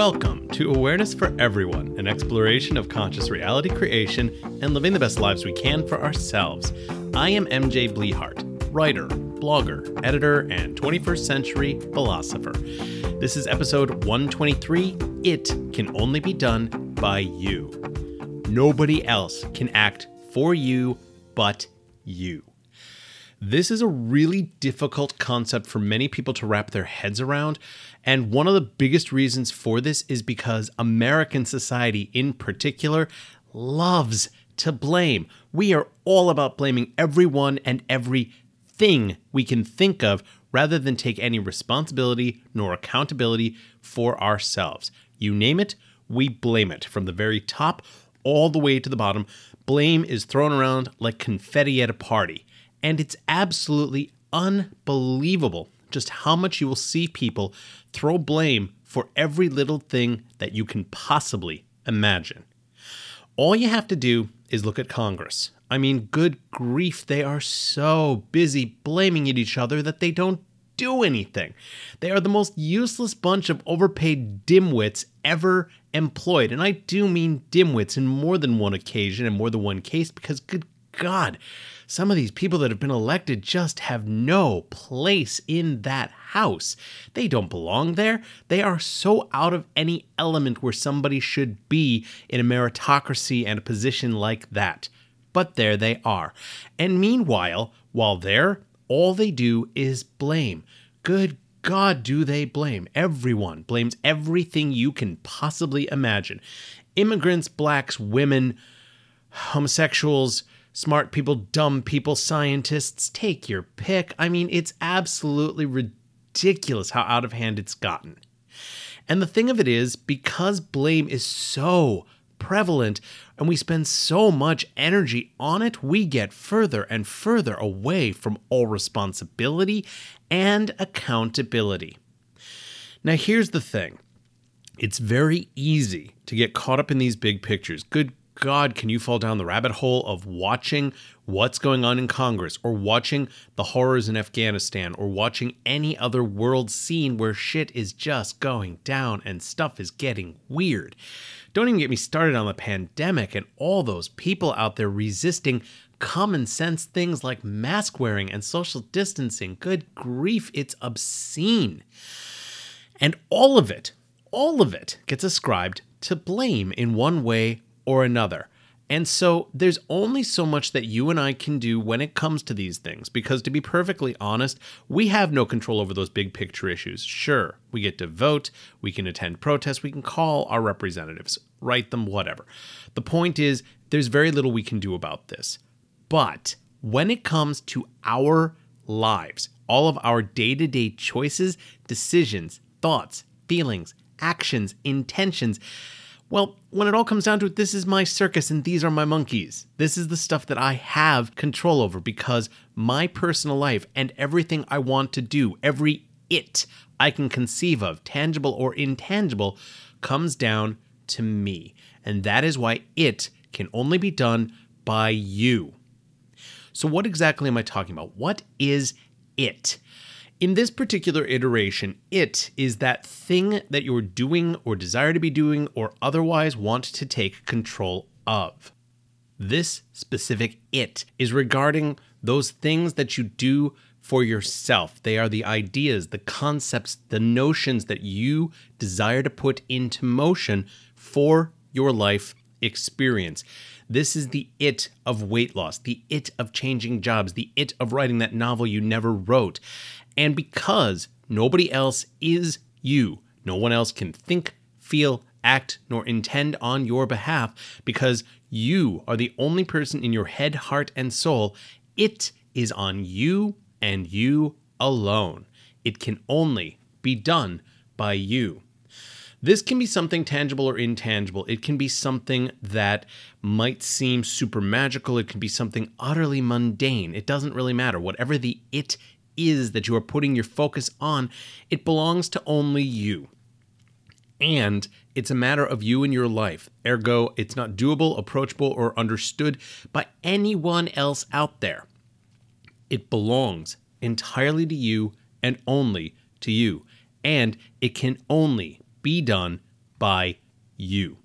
Welcome to Awareness for Everyone, an exploration of conscious reality creation and living the best lives we can for ourselves. I am MJ Blehart, writer, blogger, editor, and 21st century philosopher. This is episode 123 It Can Only Be Done by You. Nobody else can act for you but you. This is a really difficult concept for many people to wrap their heads around. And one of the biggest reasons for this is because American society in particular loves to blame. We are all about blaming everyone and everything we can think of rather than take any responsibility nor accountability for ourselves. You name it, we blame it from the very top all the way to the bottom. Blame is thrown around like confetti at a party. And it's absolutely unbelievable just how much you will see people throw blame for every little thing that you can possibly imagine. All you have to do is look at Congress. I mean, good grief, they are so busy blaming at each other that they don't do anything. They are the most useless bunch of overpaid dimwits ever employed. And I do mean dimwits in more than one occasion and more than one case because, good God, some of these people that have been elected just have no place in that house. They don't belong there. They are so out of any element where somebody should be in a meritocracy and a position like that. But there they are. And meanwhile, while there, all they do is blame. Good God, do they blame? Everyone blames everything you can possibly imagine immigrants, blacks, women, homosexuals smart people, dumb people, scientists, take your pick. I mean, it's absolutely ridiculous how out of hand it's gotten. And the thing of it is, because blame is so prevalent and we spend so much energy on it, we get further and further away from all responsibility and accountability. Now, here's the thing it's very easy to get caught up in these big pictures. Good God, can you fall down the rabbit hole of watching what's going on in Congress or watching the horrors in Afghanistan or watching any other world scene where shit is just going down and stuff is getting weird? Don't even get me started on the pandemic and all those people out there resisting common sense things like mask wearing and social distancing. Good grief, it's obscene. And all of it, all of it gets ascribed to blame in one way or another. And so there's only so much that you and I can do when it comes to these things, because to be perfectly honest, we have no control over those big picture issues. Sure, we get to vote, we can attend protests, we can call our representatives, write them, whatever. The point is, there's very little we can do about this. But when it comes to our lives, all of our day to day choices, decisions, thoughts, feelings, actions, intentions, well, when it all comes down to it, this is my circus and these are my monkeys. This is the stuff that I have control over because my personal life and everything I want to do, every it I can conceive of, tangible or intangible, comes down to me. And that is why it can only be done by you. So, what exactly am I talking about? What is it? In this particular iteration, it is that thing that you're doing or desire to be doing or otherwise want to take control of. This specific it is regarding those things that you do for yourself. They are the ideas, the concepts, the notions that you desire to put into motion for your life experience. This is the it of weight loss, the it of changing jobs, the it of writing that novel you never wrote. And because nobody else is you, no one else can think, feel, act, nor intend on your behalf, because you are the only person in your head, heart, and soul, it is on you and you alone. It can only be done by you. This can be something tangible or intangible. It can be something that might seem super magical. It can be something utterly mundane. It doesn't really matter. Whatever the it is that you are putting your focus on, it belongs to only you. And it's a matter of you and your life. Ergo, it's not doable, approachable, or understood by anyone else out there. It belongs entirely to you and only to you. And it can only be done by you.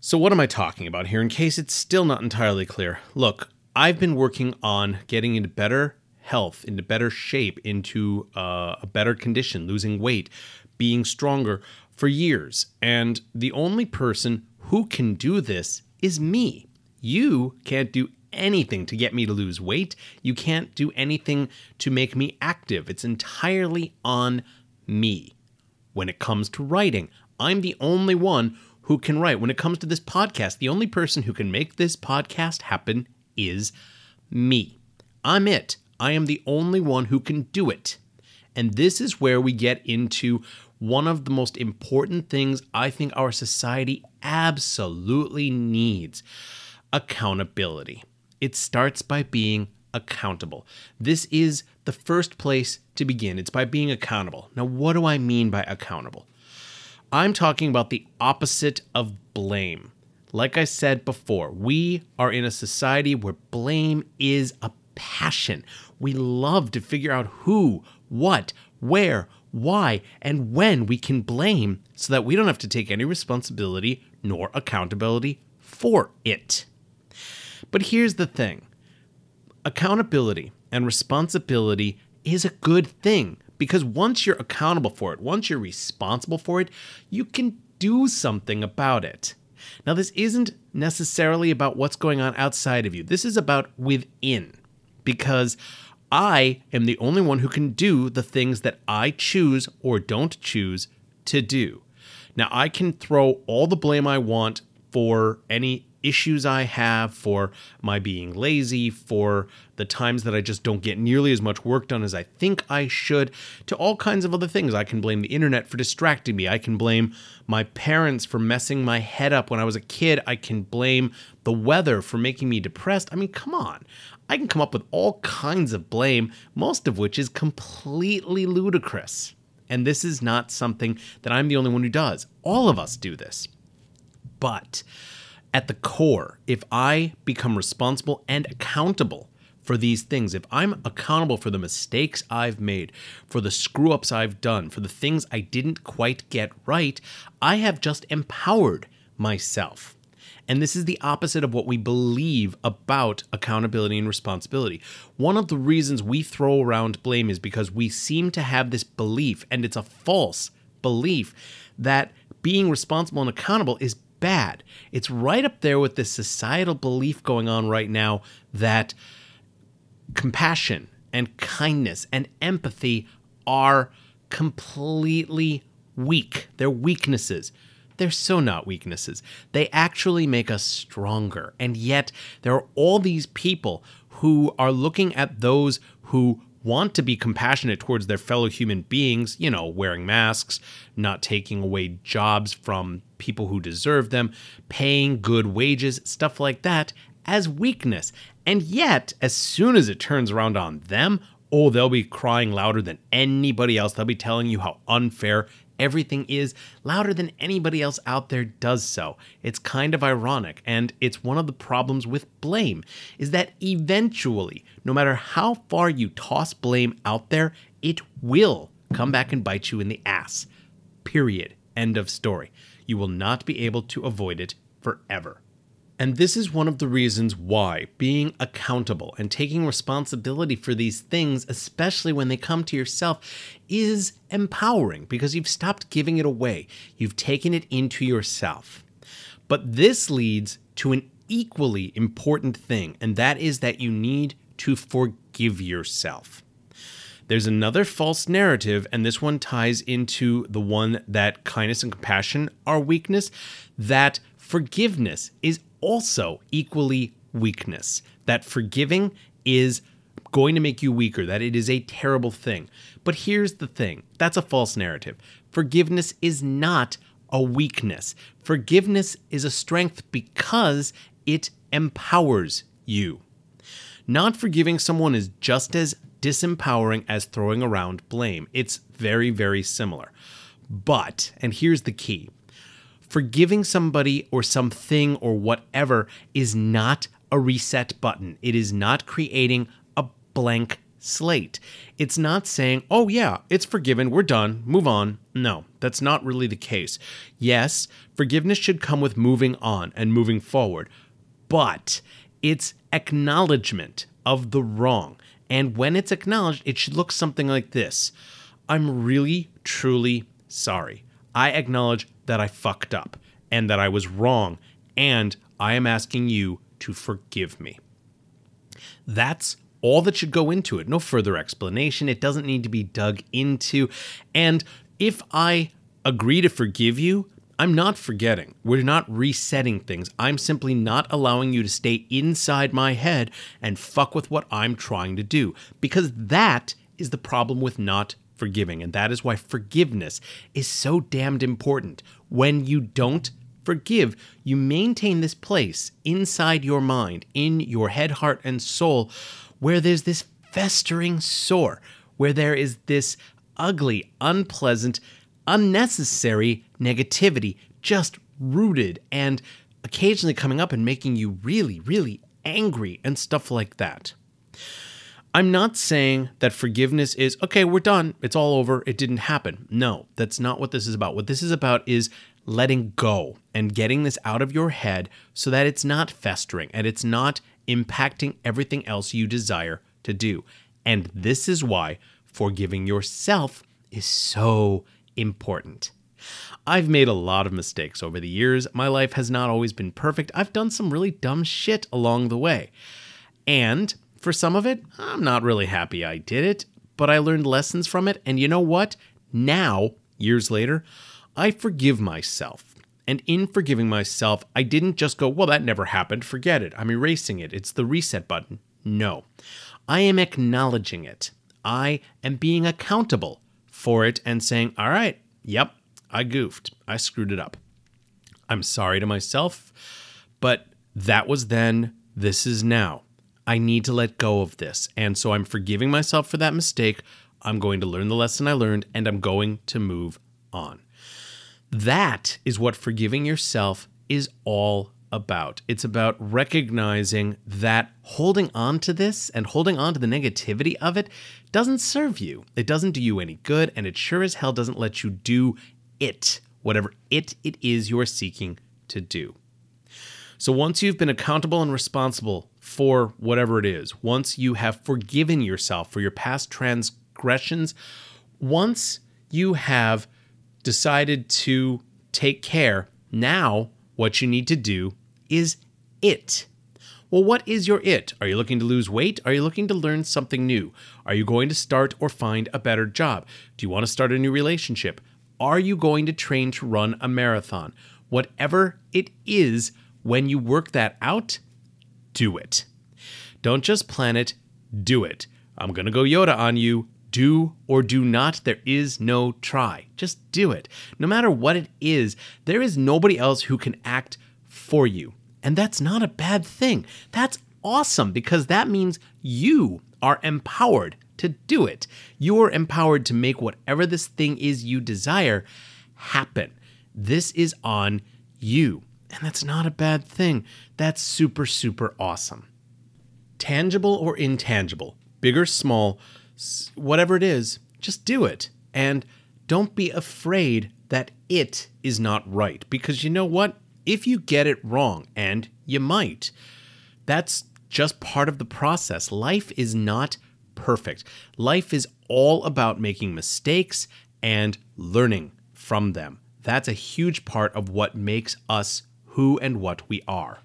So, what am I talking about here in case it's still not entirely clear? Look, I've been working on getting into better health, into better shape, into uh, a better condition, losing weight, being stronger for years. And the only person who can do this is me. You can't do anything to get me to lose weight. You can't do anything to make me active. It's entirely on me. When it comes to writing, I'm the only one who can write. When it comes to this podcast, the only person who can make this podcast happen is me. I'm it. I am the only one who can do it. And this is where we get into one of the most important things I think our society absolutely needs accountability. It starts by being accountable. This is the first place to begin. It's by being accountable. Now, what do I mean by accountable? I'm talking about the opposite of blame. Like I said before, we are in a society where blame is a passion. We love to figure out who, what, where, why, and when we can blame so that we don't have to take any responsibility nor accountability for it. But here's the thing accountability and responsibility is a good thing because once you're accountable for it, once you're responsible for it, you can do something about it. Now, this isn't necessarily about what's going on outside of you, this is about within, because I am the only one who can do the things that I choose or don't choose to do. Now, I can throw all the blame I want for any issues I have, for my being lazy, for the times that I just don't get nearly as much work done as I think I should, to all kinds of other things. I can blame the internet for distracting me. I can blame my parents for messing my head up when I was a kid. I can blame the weather for making me depressed. I mean, come on. I can come up with all kinds of blame, most of which is completely ludicrous. And this is not something that I'm the only one who does. All of us do this. But at the core, if I become responsible and accountable for these things, if I'm accountable for the mistakes I've made, for the screw ups I've done, for the things I didn't quite get right, I have just empowered myself. And this is the opposite of what we believe about accountability and responsibility. One of the reasons we throw around blame is because we seem to have this belief, and it's a false belief, that being responsible and accountable is bad. It's right up there with this societal belief going on right now that compassion and kindness and empathy are completely weak. They're weaknesses. They're so not weaknesses. They actually make us stronger. And yet, there are all these people who are looking at those who want to be compassionate towards their fellow human beings, you know, wearing masks, not taking away jobs from people who deserve them, paying good wages, stuff like that, as weakness. And yet, as soon as it turns around on them, oh, they'll be crying louder than anybody else. They'll be telling you how unfair everything is louder than anybody else out there does so. It's kind of ironic, and it's one of the problems with blame is that eventually, no matter how far you toss blame out there, it will come back and bite you in the ass. Period. End of story. You will not be able to avoid it forever. And this is one of the reasons why being accountable and taking responsibility for these things, especially when they come to yourself, is empowering because you've stopped giving it away. You've taken it into yourself. But this leads to an equally important thing, and that is that you need to forgive yourself. There's another false narrative, and this one ties into the one that kindness and compassion are weakness, that forgiveness is also equally weakness. That forgiving is going to make you weaker, that it is a terrible thing. But here's the thing that's a false narrative. Forgiveness is not a weakness, forgiveness is a strength because it empowers you. Not forgiving someone is just as disempowering as throwing around blame. It's very, very similar. But, and here's the key forgiving somebody or something or whatever is not a reset button. It is not creating a blank slate. It's not saying, oh, yeah, it's forgiven, we're done, move on. No, that's not really the case. Yes, forgiveness should come with moving on and moving forward, but it's acknowledgement of the wrong. And when it's acknowledged, it should look something like this I'm really, truly sorry. I acknowledge that I fucked up and that I was wrong, and I am asking you to forgive me. That's all that should go into it. No further explanation. It doesn't need to be dug into. And if I agree to forgive you, I'm not forgetting. We're not resetting things. I'm simply not allowing you to stay inside my head and fuck with what I'm trying to do. Because that is the problem with not forgiving. And that is why forgiveness is so damned important. When you don't forgive, you maintain this place inside your mind, in your head, heart, and soul, where there's this festering sore, where there is this ugly, unpleasant, unnecessary negativity just rooted and occasionally coming up and making you really, really angry and stuff like that. I'm not saying that forgiveness is, okay, we're done, it's all over, it didn't happen. No, that's not what this is about. What this is about is letting go and getting this out of your head so that it's not festering and it's not impacting everything else you desire to do. And this is why forgiving yourself is so important. I've made a lot of mistakes over the years. My life has not always been perfect. I've done some really dumb shit along the way. And for some of it, I'm not really happy I did it, but I learned lessons from it. And you know what? Now, years later, I forgive myself. And in forgiving myself, I didn't just go, well, that never happened, forget it. I'm erasing it. It's the reset button. No, I am acknowledging it. I am being accountable for it and saying, all right, yep, I goofed. I screwed it up. I'm sorry to myself, but that was then, this is now. I need to let go of this. And so I'm forgiving myself for that mistake. I'm going to learn the lesson I learned and I'm going to move on. That is what forgiving yourself is all about. It's about recognizing that holding on to this and holding on to the negativity of it doesn't serve you. It doesn't do you any good, and it sure as hell doesn't let you do it, whatever it it is you're seeking to do. So once you've been accountable and responsible for whatever it is, once you have forgiven yourself for your past transgressions, once you have decided to take care, now what you need to do is it. Well, what is your it? Are you looking to lose weight? Are you looking to learn something new? Are you going to start or find a better job? Do you want to start a new relationship? Are you going to train to run a marathon? Whatever it is, when you work that out, do it. Don't just plan it, do it. I'm going to go Yoda on you do or do not, there is no try. Just do it. No matter what it is, there is nobody else who can act for you. And that's not a bad thing. That's awesome because that means you are empowered to do it. You're empowered to make whatever this thing is you desire happen. This is on you. And that's not a bad thing. That's super, super awesome. Tangible or intangible, big or small, whatever it is, just do it. And don't be afraid that it is not right. Because you know what? If you get it wrong, and you might, that's just part of the process. Life is not perfect. Life is all about making mistakes and learning from them. That's a huge part of what makes us who and what we are.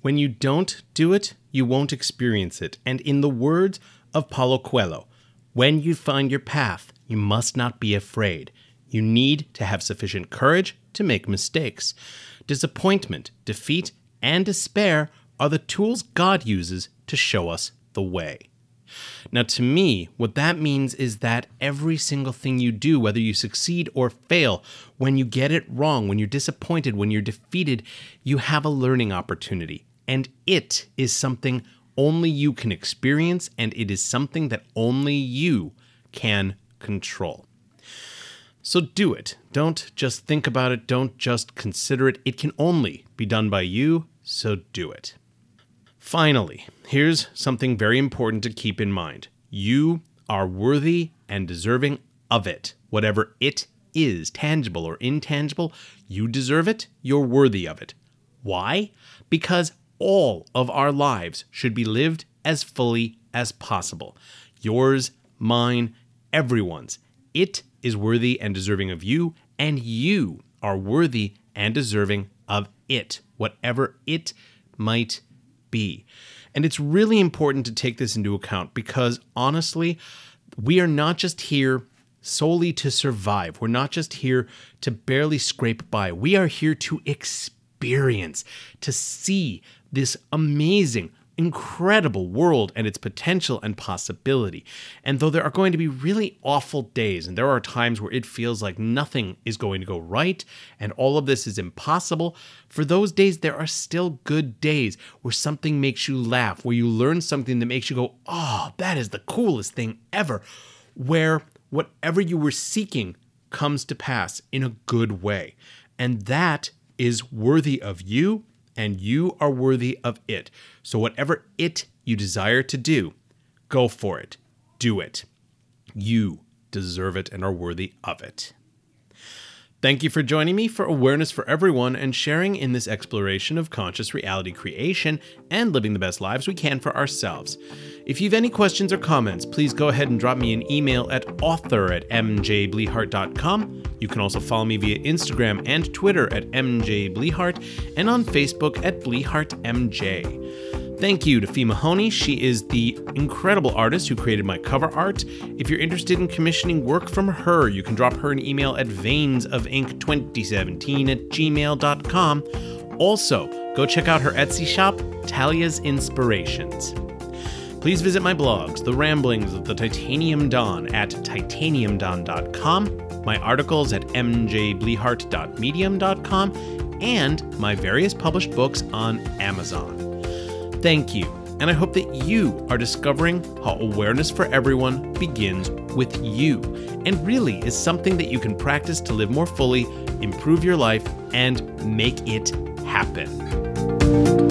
When you don't do it, you won't experience it. And in the words of Paulo Coelho. When you find your path, you must not be afraid. You need to have sufficient courage to make mistakes. Disappointment, defeat, and despair are the tools God uses to show us the way. Now, to me, what that means is that every single thing you do, whether you succeed or fail, when you get it wrong, when you're disappointed, when you're defeated, you have a learning opportunity. And it is something only you can experience, and it is something that only you can control. So do it. Don't just think about it. Don't just consider it. It can only be done by you, so do it. Finally, here's something very important to keep in mind You are worthy and deserving of it. Whatever it is, tangible or intangible, you deserve it, you're worthy of it. Why? Because all of our lives should be lived as fully as possible. Yours, mine, everyone's. It is worthy and deserving of you, and you are worthy and deserving of it, whatever it might be. And it's really important to take this into account because honestly, we are not just here solely to survive. We're not just here to barely scrape by. We are here to experience, to see this amazing, incredible world and its potential and possibility. And though there are going to be really awful days, and there are times where it feels like nothing is going to go right and all of this is impossible, for those days, there are still good days where something makes you laugh, where you learn something that makes you go, oh, that is the coolest thing ever, where whatever you were seeking comes to pass in a good way. And that is worthy of you and you are worthy of it. So, whatever it you desire to do, go for it. Do it. You deserve it and are worthy of it. Thank you for joining me for Awareness for Everyone and sharing in this exploration of conscious reality creation and living the best lives we can for ourselves. If you've any questions or comments, please go ahead and drop me an email at author at mjblehart.com. You can also follow me via Instagram and Twitter at mjblehart and on Facebook at blehartmj. Thank you to Fee Mahoney. She is the incredible artist who created my cover art. If you're interested in commissioning work from her, you can drop her an email at veinsofink2017 at gmail.com. Also, go check out her Etsy shop, Talia's Inspirations. Please visit my blogs, The Ramblings of the Titanium Dawn, at titaniumdawn.com, my articles at mjblehart.medium.com, and my various published books on Amazon. Thank you, and I hope that you are discovering how awareness for everyone begins with you and really is something that you can practice to live more fully, improve your life, and make it happen.